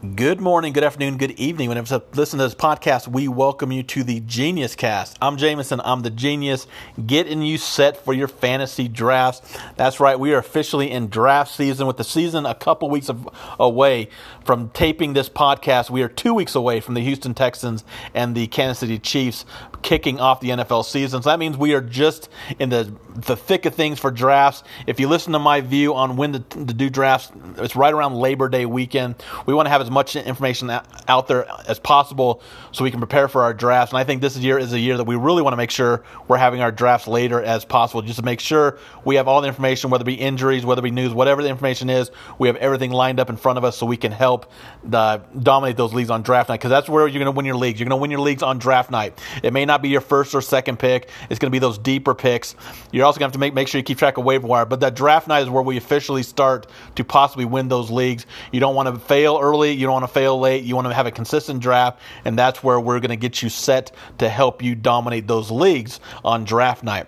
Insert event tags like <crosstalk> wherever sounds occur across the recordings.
Good morning, good afternoon, good evening. Whenever you listen to this podcast, we welcome you to the Genius Cast. I'm Jameson. I'm the genius, getting you set for your fantasy drafts. That's right. We are officially in draft season with the season a couple weeks of, away from taping this podcast. We are two weeks away from the Houston Texans and the Kansas City Chiefs kicking off the NFL season. So that means we are just in the the thick of things for drafts. If you listen to my view on when to, to do drafts, it's right around Labor Day weekend. We want to have as much information out there as possible so we can prepare for our drafts. And I think this year is a year that we really want to make sure we're having our drafts later as possible, just to make sure we have all the information, whether it be injuries, whether it be news, whatever the information is, we have everything lined up in front of us so we can help the, dominate those leagues on draft night. Because that's where you're going to win your leagues. You're going to win your leagues on draft night. It may not be your first or second pick. It's going to be those deeper picks. You're also going to have to make, make sure you keep track of waiver wire. But that draft night is where we officially start to possibly win those leagues. You don't want to fail early. You don't want to fail late. You want to have a consistent draft, and that's where we're going to get you set to help you dominate those leagues on draft night.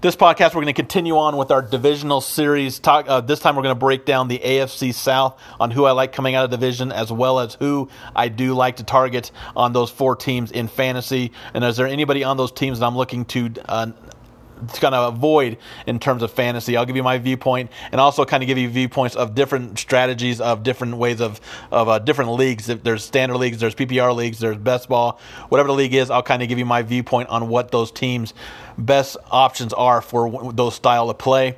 This podcast, we're going to continue on with our divisional series. Talk, uh, this time, we're going to break down the AFC South on who I like coming out of division, as well as who I do like to target on those four teams in fantasy. And is there anybody on those teams that I'm looking to uh, kind of avoid in terms of fantasy. I'll give you my viewpoint and also kind of give you viewpoints of different strategies of different ways of of uh, different leagues. If there's standard leagues, there's PPR leagues, there's best ball, whatever the league is. I'll kind of give you my viewpoint on what those teams' best options are for those style of play.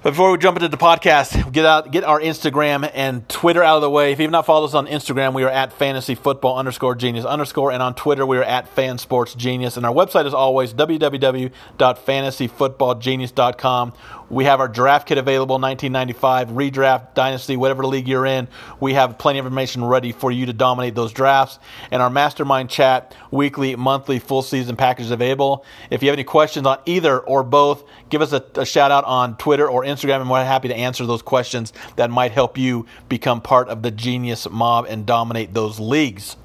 But before we jump into the podcast, get out, get our Instagram and Twitter out of the way. If you've not followed us on Instagram, we are at fantasy football underscore genius underscore, and on Twitter we are at fan sports genius. And our website is always www.fantasyfootballgenius.com. We have our draft kit available, 1995 redraft, dynasty, whatever league you're in. We have plenty of information ready for you to dominate those drafts. And our mastermind chat, weekly, monthly, full season packages available. If you have any questions on either or both, give us a, a shout out on Twitter or Instagram, and we're happy to answer those questions that might help you become part of the genius mob and dominate those leagues.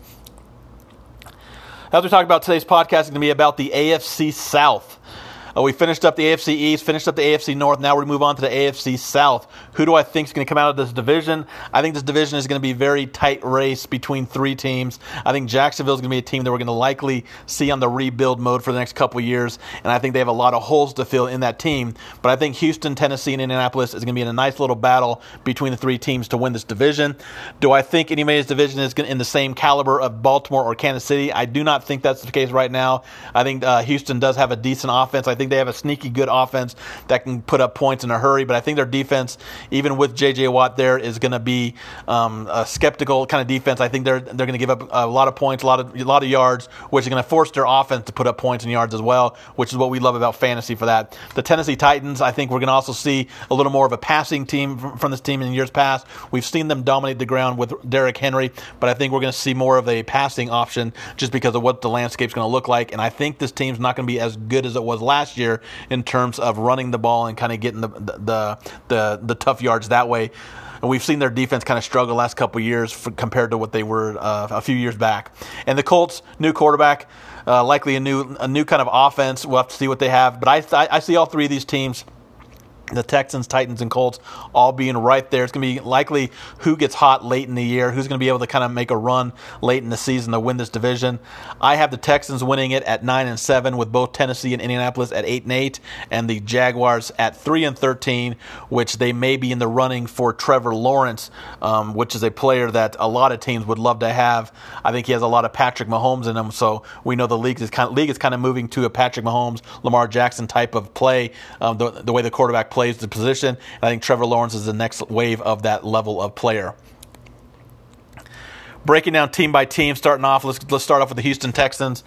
As we talk about today's podcast, is going to be about the AFC South. Uh, we finished up the AFC East, finished up the AFC North. Now we move on to the AFC South. Who do I think is going to come out of this division? I think this division is going to be a very tight race between three teams. I think Jacksonville is going to be a team that we're going to likely see on the rebuild mode for the next couple years, and I think they have a lot of holes to fill in that team. But I think Houston, Tennessee, and Indianapolis is going to be in a nice little battle between the three teams to win this division. Do I think anybody's division is in the same caliber of Baltimore or Kansas City? I do not think that's the case right now. I think uh, Houston does have a decent offense. I think think they have a sneaky good offense that can put up points in a hurry. But I think their defense, even with J.J. Watt there, is going to be um, a skeptical kind of defense. I think they're they're going to give up a lot of points, a lot of a lot of yards, which is going to force their offense to put up points and yards as well, which is what we love about fantasy for that. The Tennessee Titans, I think we're going to also see a little more of a passing team from this team in years past. We've seen them dominate the ground with Derrick Henry, but I think we're going to see more of a passing option just because of what the landscape's going to look like. And I think this team's not going to be as good as it was last last year in terms of running the ball and kind of getting the the the, the tough yards that way. And we've seen their defense kind of struggle the last couple years for, compared to what they were uh, a few years back. And the Colts, new quarterback, uh, likely a new a new kind of offense. We'll have to see what they have. But I, I, I see all three of these teams the Texans, Titans, and Colts all being right there. It's going to be likely who gets hot late in the year, who's going to be able to kind of make a run late in the season to win this division. I have the Texans winning it at nine and seven, with both Tennessee and Indianapolis at eight and eight, and the Jaguars at three and thirteen, which they may be in the running for Trevor Lawrence, um, which is a player that a lot of teams would love to have. I think he has a lot of Patrick Mahomes in him, so we know the league is kind of, league is kind of moving to a Patrick Mahomes, Lamar Jackson type of play, um, the, the way the quarterback plays the position. I think Trevor Lawrence is the next wave of that level of player. Breaking down team by team, starting off, let's let's start off with the Houston Texans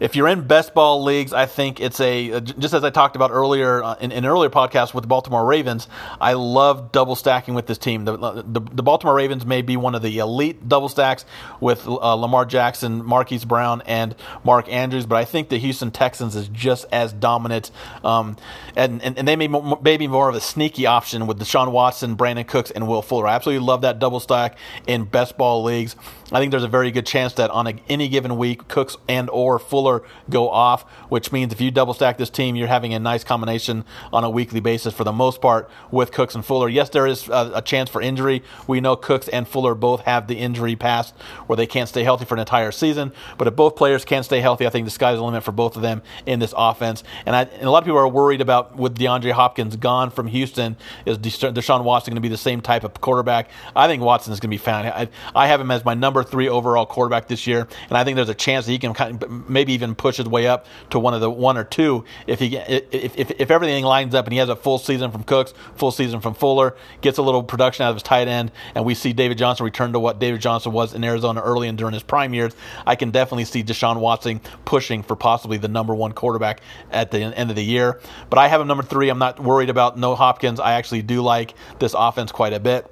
if you're in best ball leagues, I think it's a just as I talked about earlier uh, in, in an earlier podcast with the Baltimore Ravens. I love double stacking with this team. The, the, the Baltimore Ravens may be one of the elite double stacks with uh, Lamar Jackson, Marquise Brown, and Mark Andrews, but I think the Houston Texans is just as dominant, um, and, and, and they may, may be more of a sneaky option with Deshaun Watson, Brandin Cooks, and Will Fuller. I absolutely love that double stack in best ball leagues. I think there's a very good chance that on a, any given week, Cooks and or Fuller Go off, which means if you double stack this team, you're having a nice combination on a weekly basis for the most part with Cooks and Fuller. Yes, there is a, a chance for injury. We know Cooks and Fuller both have the injury past where they can't stay healthy for an entire season. But if both players can stay healthy, I think the sky's the limit for both of them in this offense. And, I, and a lot of people are worried about with DeAndre Hopkins gone from Houston, is Deshaun Watson going to be the same type of quarterback? I think Watson is going to be fine. I, I have him as my number three overall quarterback this year, and I think there's a chance that he can kind of maybe even push his way up to one of the one or two if he if, if, if everything lines up and he has a full season from Cooks, full season from Fuller, gets a little production out of his tight end, and we see David Johnson return to what David Johnson was in Arizona early and during his prime years. I can definitely see Deshaun Watson pushing for possibly the number one quarterback at the end of the year. But I have him number three. I'm not worried about no Hopkins. I actually do like this offense quite a bit.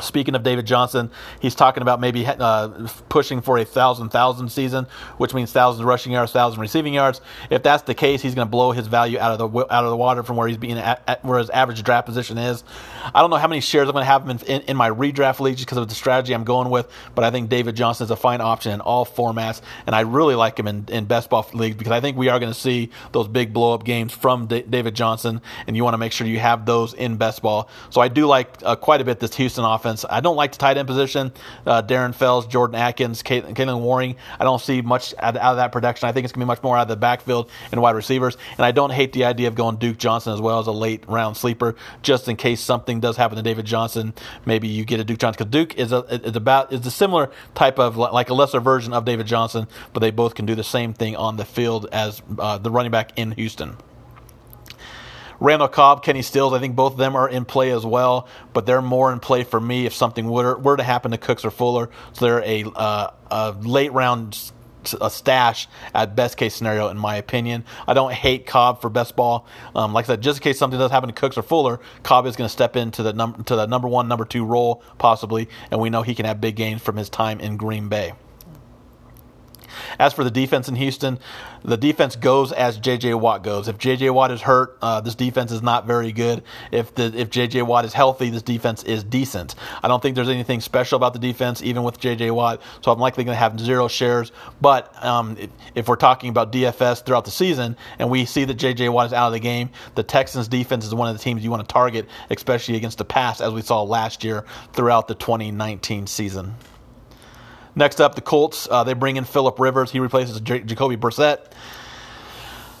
Speaking of David Johnson, he's talking about maybe uh, pushing for a thousand thousand season, which means thousand rushing yards, thousand receiving yards. If that's the case, he's going to blow his value out of the out of the water from where he's being at, at, where his average draft position is. I don't know how many shares I'm going to have him in, in, in my redraft league just because of the strategy I'm going with, but I think David Johnson is a fine option in all formats, and I really like him in, in best ball leagues because I think we are going to see those big blow up games from D- David Johnson, and you want to make sure you have those in best ball. So I do like uh, quite a bit this Houston offense offense. I don't like the tight end position. Uh, Darren Fells, Jordan Akins, Kahale Warring. I don't see much out, out of that production. I think it's going to be much more out of the backfield and wide receivers. And I don't hate the idea of going Duke Johnson as well as a late round sleeper, just in case something does happen to David Johnson. Maybe you get a Duke Johnson because Duke is a is about is a similar type of like a lesser version of David Johnson, but they both can do the same thing on the field as uh, the running back in Houston. Randall Cobb, Kenny Stills, I think both of them are in play as well, but they're more in play for me if something were, were to happen to Cooks or Fuller. So they're a, uh, a late round a stash at best case scenario, in my opinion. I don't hate Cobb for best ball. Um, like I said, just in case something does happen to Cooks or Fuller, Cobb is going to step into the num- to the number one, number two role possibly, and we know he can have big gains from his time in Green Bay. As for the defense in Houston, the defense goes as J.J. Watt goes. If J.J. Watt is hurt, uh, this defense is not very good. If the if J.J. Watt is healthy, this defense is decent. I don't think there's anything special about the defense, even with J.J. Watt. So I'm likely going to have zero shares. But um, if, if we're talking about DFS throughout the season, and we see that J.J. Watt is out of the game, the Texans defense is one of the teams you want to target, especially against the pass, as we saw last year throughout the 2019 season. Next up, the Colts. Uh, they bring in Philip Rivers. He replaces J- Jacoby Brissett.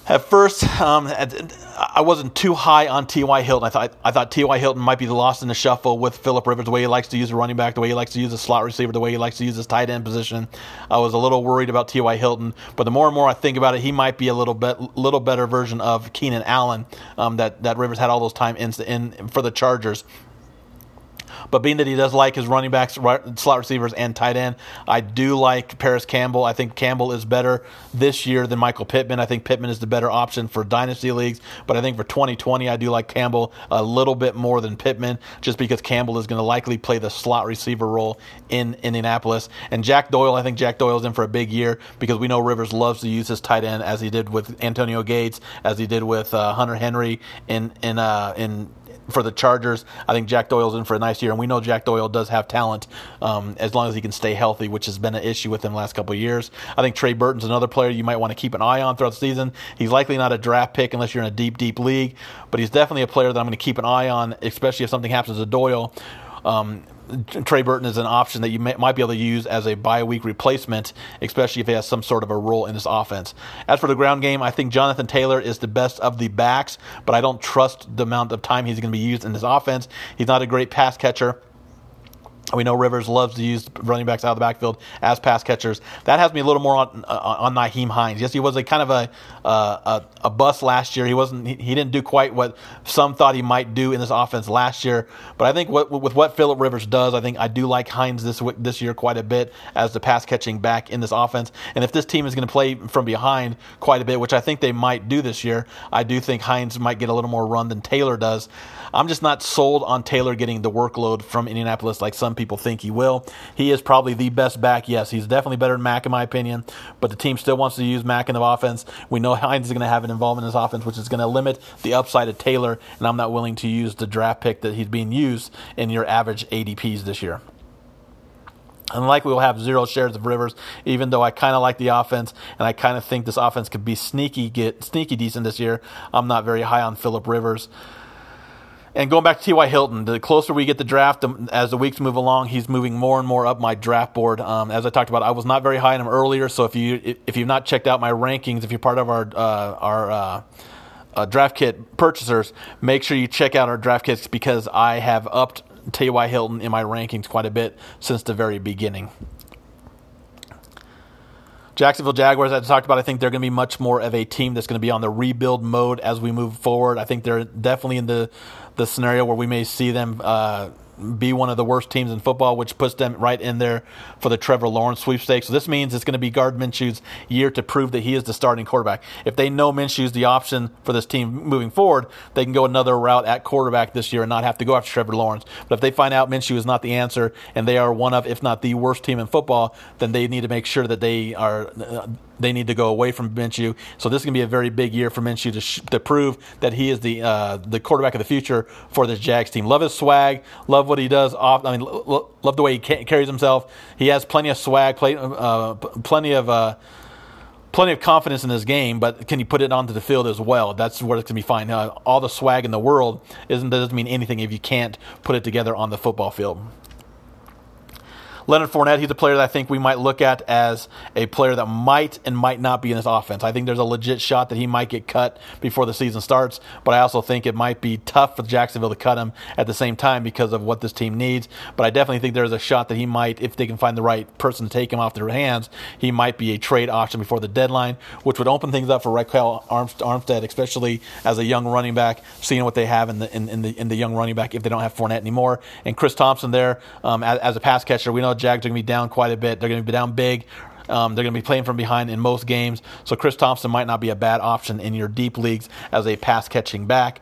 At first, um, I wasn't too high on T.Y. Hilton. I thought I thought T.Y. Hilton might be the lost in the shuffle with Philip Rivers, the way he likes to use a running back, the way he likes to use a slot receiver, the way he likes to use his tight end position. I was a little worried about T.Y. Hilton, but the more and more I think about it, he might be a little bit little better version of Keenan Allen um, that that Rivers had all those time in, in for the Chargers. But being that he does like his running backs, slot receivers, and tight end, I do like Parris Campbell. I think Campbell is better this year than Michael Pittman. I think Pittman is the better option for dynasty leagues. But I think for 2020, I do like Campbell a little bit more than Pittman, just because Campbell is going to likely play the slot receiver role in Indianapolis. And Jack Doyle, I think Jack Doyle is in for a big year because we know Rivers loves to use his tight end as he did with Antonio Gates, as he did with uh, Hunter Henry in in uh, in for the Chargers. I think Jack Doyle's in for a nice year, and we know Jack Doyle does have talent um, as long as he can stay healthy, which has been an issue with him the last couple of years. I think Trey Burton's another player you might want to keep an eye on throughout the season. He's likely not a draft pick unless you're in a deep, deep league, but he's definitely a player that I'm going to keep an eye on, especially if something happens to Doyle. Um, Trey Burton is an option that you may, might be able to use as a bye week replacement, especially if he has some sort of a role in this offense. As for the ground game, I think Jonathan Taylor is the best of the backs, but I don't trust the amount of time he's going to be used in this offense. He's not a great pass catcher. We know Rivers loves to use running backs out of the backfield as pass catchers. That has me a little more on uh, on Nyheim Hines. Yes, he was a kind of a uh, a, a bust last year. He wasn't. He, he, didn't do quite what some thought he might do in this offense last year. But I think what, with what Philip Rivers does, I think I do like Hines this this year quite a bit as the pass catching back in this offense. And if this team is going to play from behind quite a bit, which I think they might do this year, I do think Hines might get a little more run than Taylor does. I'm just not sold on Taylor getting the workload from Indianapolis like some people think he will. He is probably the best back. Yes, he's definitely better than Mack in my opinion, but the team still wants to use Mack in the offense. We know Hines is going to have an involvement in his offense, which is going to limit the upside of Taylor, and I'm not willing to use the draft pick that he's being used in your average ADPs this year. And likely we'll have zero shares of Rivers, even though I kind of like the offense and I kind of think this offense could be sneaky, get sneaky decent this year. I'm not very high on Philip Rivers. And going back to T.Y. Hilton, the closer we get the draft, as the weeks move along, he's moving more and more up my draft board. Um, as I talked about, I was not very high on him earlier. So if you if you've not checked out my rankings, if you're part of our uh, our uh, uh, draft kit purchasers, make sure you check out our draft kits because I have upped T.Y. Hilton in my rankings quite a bit since the very beginning. Jacksonville Jaguars, I talked about, I think they're going to be much more of a team that's going to be on the rebuild mode as we move forward. I think they're definitely in the, the scenario where we may see them uh, be one of the worst teams in football, which puts them right in there for the Trevor Lawrence sweepstakes. So this means it's going to be Gard Minshew's year to prove that he is the starting quarterback. If they know Minshew's the option for this team moving forward, they can go another route at quarterback this year and not have to go after Trevor Lawrence. But if they find out Minshew is not the answer and they are one of, if not the worst team in football, then they need to make sure that they are they need to go away from Minshew. So this is going to be a very big year for Minshew to, sh- to prove that he is the uh, the quarterback of the future for this Jags team. Love his swag. Love what he does. Off. I mean, lo- love the way he ca- carries himself. He has plenty of swag. Play, uh, plenty of. Uh, plenty of confidence in his game, but can you put it onto the field as well? That's where it's going to be fine. Uh, all the swag in the world isn't doesn't mean anything if you can't put it together on the football field. Leonard Fournette, he's a player that I think we might look at as a player that might and might not be in this offense. I think there's a legit shot that he might get cut before the season starts, but I also think it might be tough for Jacksonville to cut him at the same time because of what this team needs. But I definitely think there's a shot that he might, if they can find the right person to take him off their hands, he might be a trade option before the deadline, which would open things up for Ryquell Armstead, especially as a young running back, seeing what they have in the in, in the in the young running back if they don't have Fournette anymore. And Chris Thompson there um, as, as a pass catcher, we know Jags are going to be down quite a bit. They're going to be down big. Um, they're going to be playing from behind in most games. So Chris Thompson might not be a bad option in your deep leagues as a pass catching back.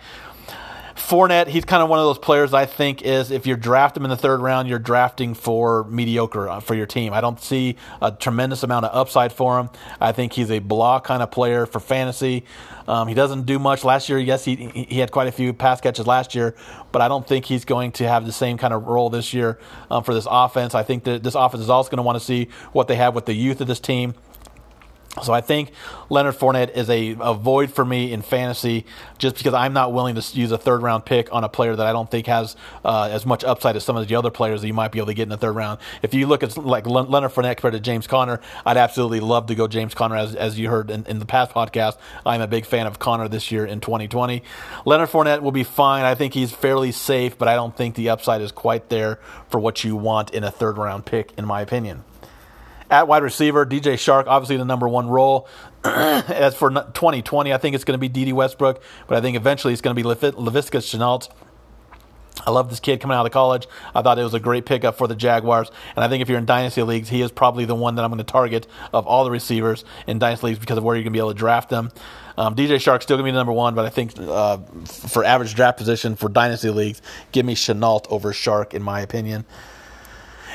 Fournette, he's kind of one of those players I think is if you draft him in the third round, you're drafting for mediocre uh, for your team. I don't see a tremendous amount of upside for him. I think he's a blah kind of player for fantasy. Um, he doesn't do much. Last year, yes, he, he had quite a few pass catches last year, but I don't think he's going to have the same kind of role this year um, for this offense. I think that this offense is also going to want to see what they have with the youth of this team. So I think Leonard Fournette is a, a void for me in fantasy just because I'm not willing to use a third round pick on a player that I don't think has uh, as much upside as some of the other players that you might be able to get in the third round. If you look at like Leonard Fournette compared to James Conner, I'd absolutely love to go James Conner as, as you heard in, in the past podcast. I'm a big fan of Conner this year in 2020. Leonard Fournette will be fine. I think he's fairly safe, but I don't think the upside is quite there for what you want in a third round pick, in my opinion. At wide receiver, DJ Chark, obviously the number one role. <clears throat> As for 2020, I think it's going to be Dede Westbrook, but I think eventually it's going to be Laviska Shenault. I love this kid coming out of college. I thought it was a great pickup for the Jaguars. And I think if you're in dynasty leagues, he is probably the one that I'm going to target of all the receivers in dynasty leagues because of where you're going to be able to draft them. Um, DJ Chark's still going to be the number one, but I think uh, for average draft position for dynasty leagues, give me Shenault over Chark, in my opinion.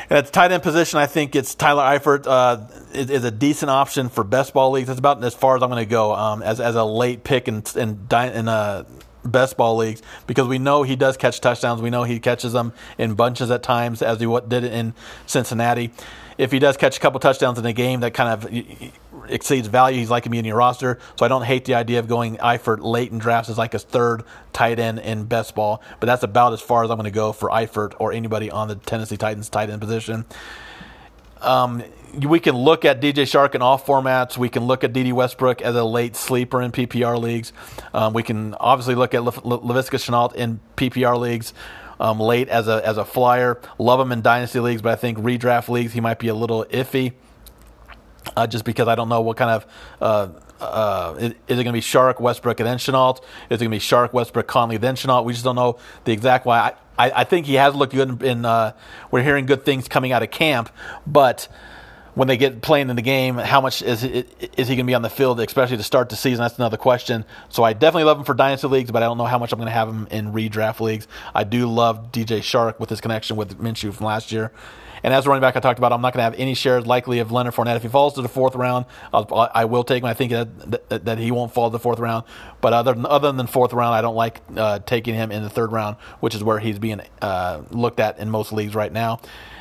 And at the tight end position, I think it's Tyler Eifert uh, is, is, a decent option for best ball leagues. That's about as far as I'm going to go um, as as a late pick in in, in uh, best ball leagues because we know he does catch touchdowns. We know he catches them in bunches at times, as he did in Cincinnati. If he does catch a couple touchdowns in a game that kind of exceeds value. He's liking me in your roster. So I don't hate the idea of going Eifert late in drafts as like a third tight end in best ball. But that's about as far as I'm going to go for Eifert or anybody on the Tennessee Titans tight end position. Um, we can look at DJ Chark in all formats. We can look at Dede Westbrook as a late sleeper in PPR leagues. Um, we can obviously look at Le- Le- Shenault in PPR leagues. Um, late as a as a flyer, love him in dynasty leagues, but I think redraft leagues he might be a little iffy uh, just because I don't know what kind of. Uh, uh, is, is, it going to be Chark, Westbrook, and then Shenault? Is it going to be Chark, Westbrook, Conley, then Shenault? We just don't know the exact why. I, I, I think he has looked good, in, uh, we're hearing good things coming out of camp, but when they get playing in the game, how much is is he going to be on the field, especially to start the season? That's another question. So I definitely love him for dynasty leagues, but I don't know how much I'm going to have him in redraft leagues. I do love DJ Chark with his connection with Minshew from last year. And as a running back, I talked about, I'm not going to have any shares likely of Leonard Fournette. If he falls to the fourth round, I'll, I will take him. I think that, that, that, he won't fall to the fourth round. But other than, other than fourth round, I don't like uh, taking him in the third round, which is where he's being uh, looked at in most leagues right now.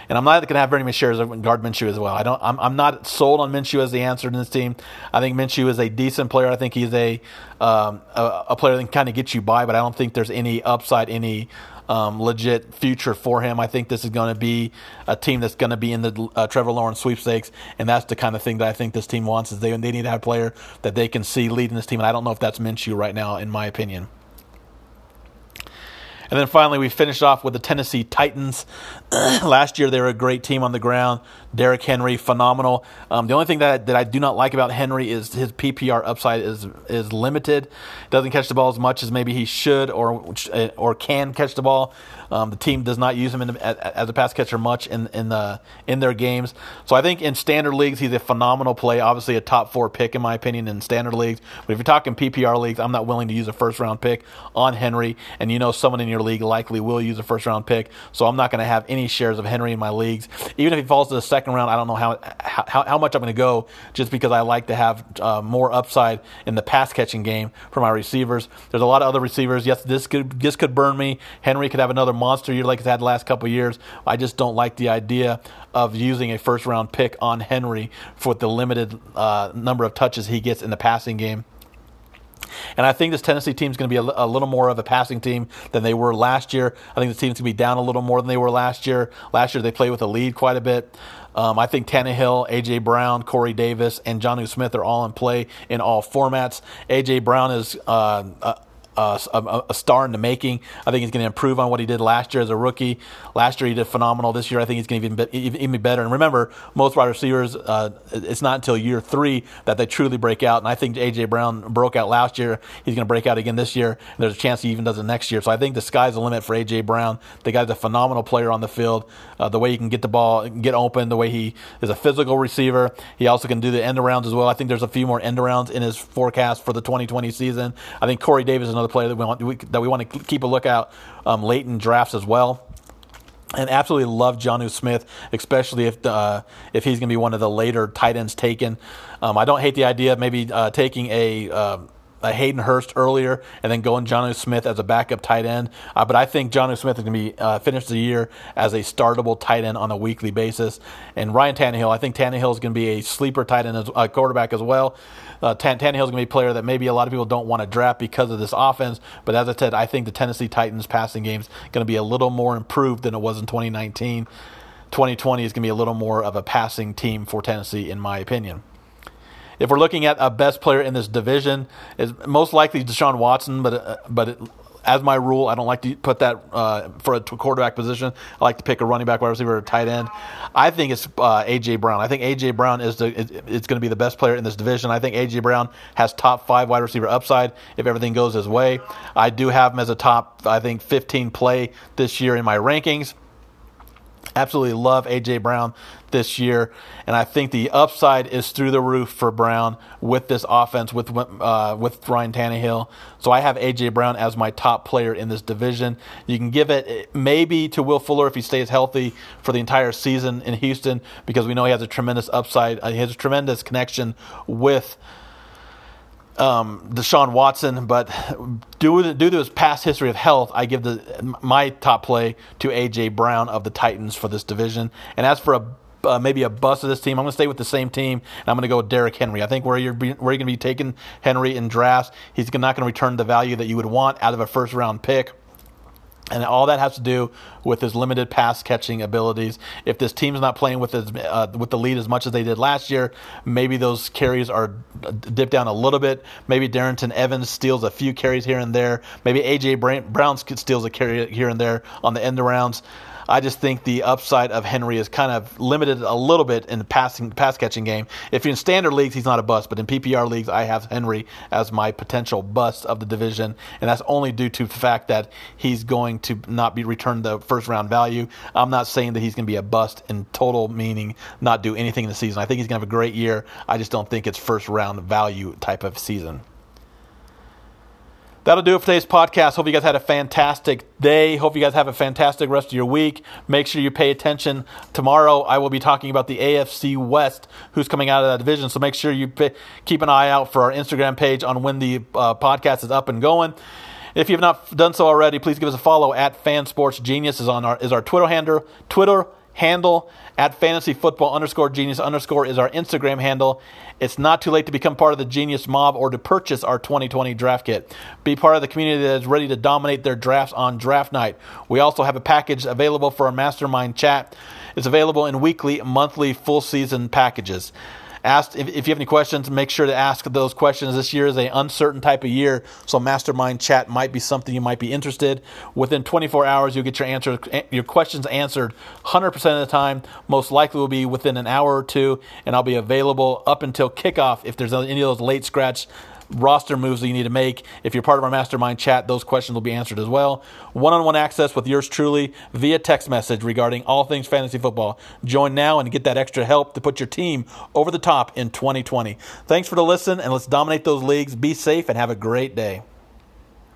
And I'm not going to have very many shares of Gard Minshew as well. I don't. I'm, I'm not sold on Minshew as the answer to this team. I think Minshew is a decent player. I think he's a um, a, a, player that can kind of get you by, but I don't think there's any upside, any um, legit future for him. I think this is going to be a team that's going to be in the uh, Trevor Lawrence sweepstakes, and that's the kind of thing that I think this team wants. Is they they need to have a player that they can see leading this team, and I don't know if that's Minshew right now, in my opinion. And then finally, we finished off with the Tennessee Titans. <clears throat> Last year, they were a great team on the ground. Derrick Henry, phenomenal. Um, the only thing that, that I do not like about Henry is his PPR upside is is limited. Doesn't catch the ball as much as maybe he should or or can catch the ball. Um, the team does not use him the, as a pass catcher much in in the in their games. So I think in standard leagues he's a phenomenal play. Obviously a top four pick in my opinion in standard leagues. But if you're talking PPR leagues, I'm not willing to use a first round pick on Henry. And you know someone in your league likely will use a first round pick. So I'm not going to have any shares of Henry in my leagues. Even if he falls to the second round, I don't know how how, how much I'm going to go just because I like to have uh, more upside in the pass catching game for my receivers. There's a lot of other receivers. Yes, this could this could burn me. Henry could have another monster year like he's had the last couple years. I just don't like the idea of using a first round pick on Henry for the limited uh, number of touches he gets in the passing game. And I think this Tennessee team is going to be a, a, little more of a passing team than they were last year. I think the team's going to be down a little more than they were last year. Last year they played with a lead quite a bit. Um, I think Tannehill, A.J. Brown, Corey Davis, and Jonnu Smith are all in play in all formats. A.J. Brown is uh, uh uh, a, a, star in the making. I think he's going to improve on what he did last year as a rookie. Last year he did phenomenal. This year I think he's going to even be, even, be better. And remember, most wide receivers, uh, it's not until year three that they truly break out. And I think AJ Brown broke out last year. He's going to break out again this year. And there's a chance he even does it next year. So I think the sky's the limit for AJ Brown. The guy's a phenomenal player on the field. Uh, the way he can get the ball, get open, the way he is a physical receiver. He also can do the end arounds as well. I think there's a few more end arounds in his forecast for the 2020 season. I think Corey Davis is another another player that we want that we want to keep a lookout um, late in drafts as well. And absolutely love Jonnu Smith, especially if uh, if he's going to be one of the later tight ends taken. Um, I don't hate the idea of maybe uh, taking a uh, Hayden Hurst earlier and then going Jonnu Smith as a backup tight end. Uh, but I think Jonnu Smith is going to be uh, finish the year as a startable tight end on a weekly basis. And Ryan Tannehill, I think Tannehill is going to be a sleeper tight end as uh, quarterback as well. Uh, Tan- Tannehill is going to be a player that maybe a lot of people don't want to draft because of this offense. But as I said, I think the Tennessee Titans passing game is going to be a little more improved than it was in 2019. 2020 is going to be a little more of a passing team for Tennessee, in my opinion. If we're looking at a best player in this division, is most likely Deshaun Watson, but uh, but it, as my rule, I don't like to put that uh, for a quarterback position. I like to pick a running back, wide receiver, or tight end. I think it's uh, AJ Brown. I think AJ Brown is the it's going to be the best player in this division. I think AJ Brown has top five wide receiver upside if everything goes his way. I do have him as a top, I think, 15 play this year in my rankings. Absolutely love AJ Brown this year, and I think the upside is through the roof for Brown with this offense with uh, with Ryan Tannehill. So I have AJ Brown as my top player in this division. You can give it maybe to Will Fuller if he stays healthy for the entire season in Houston because we know he has a tremendous upside. Uh, he has a tremendous connection with um, Deshaun Watson, but due, due to his past history of health, I give the my top play to AJ Brown of the Titans for this division. And as for a uh, maybe a bust of this team. I'm going to stay with the same team, and I'm going to go with Derrick Henry. I think where you're where you're going to be taking Henry in drafts, he's not going to return the value that you would want out of a first round pick. And all that has to do with his limited pass catching abilities. If this team's not playing with his, uh, with the lead as much as they did last year, maybe those carries are dipped down a little bit. Maybe Darrynton Evans steals a few carries here and there. Maybe AJ Brown steals a carry here and there on the end arounds. I just think the upside of Henry is kind of limited a little bit in the passing pass catching game. If you're in standard leagues, he's not a bust, but in PPR leagues, I have Henry as my potential bust of the division, and that's only due to the fact that he's going to not be returned the first round value. I'm not saying that he's going to be a bust in total meaning not do anything in the season. I think he's going to have a great year. I just don't think it's first round value type of season. That'll do it for today's podcast. Hope you guys had a fantastic day. Hope you guys have a fantastic rest of your week. Make sure you pay attention. Tomorrow, I will be talking about the AFC West, who's coming out of that division. So make sure you keep an eye out for our Instagram page on when the uh, podcast is up and going. If you have not done so already, please give us a follow at Fan Sports Genius is on our is our Twitter handle. Twitter handle at fantasy football underscore genius underscore is our Instagram handle. It's not too late to become part of the Genius Mob or to purchase our 2020 draft kit. Be part of the community that is ready to dominate their drafts on draft night. We also have a package available for our mastermind chat. It's available in weekly, monthly, full season packages asked if, if, you have any questions make sure to ask those questions this year. Is a uncertain type of year so mastermind chat might be something you might be interested. Within 24 hours you'll get your answer your questions answered 100% of the time. Most likely will be within an hour or two and i'll be available up until kickoff if there's any of those late scratch roster moves that you need to make. If you're part of our mastermind chat, those questions will be answered as well. One on one access with yours truly via text message regarding all things fantasy football. Join now and get that extra help to put your team over the top in 2020. Thanks for the listen, and let's dominate those leagues. Be safe and have a great day.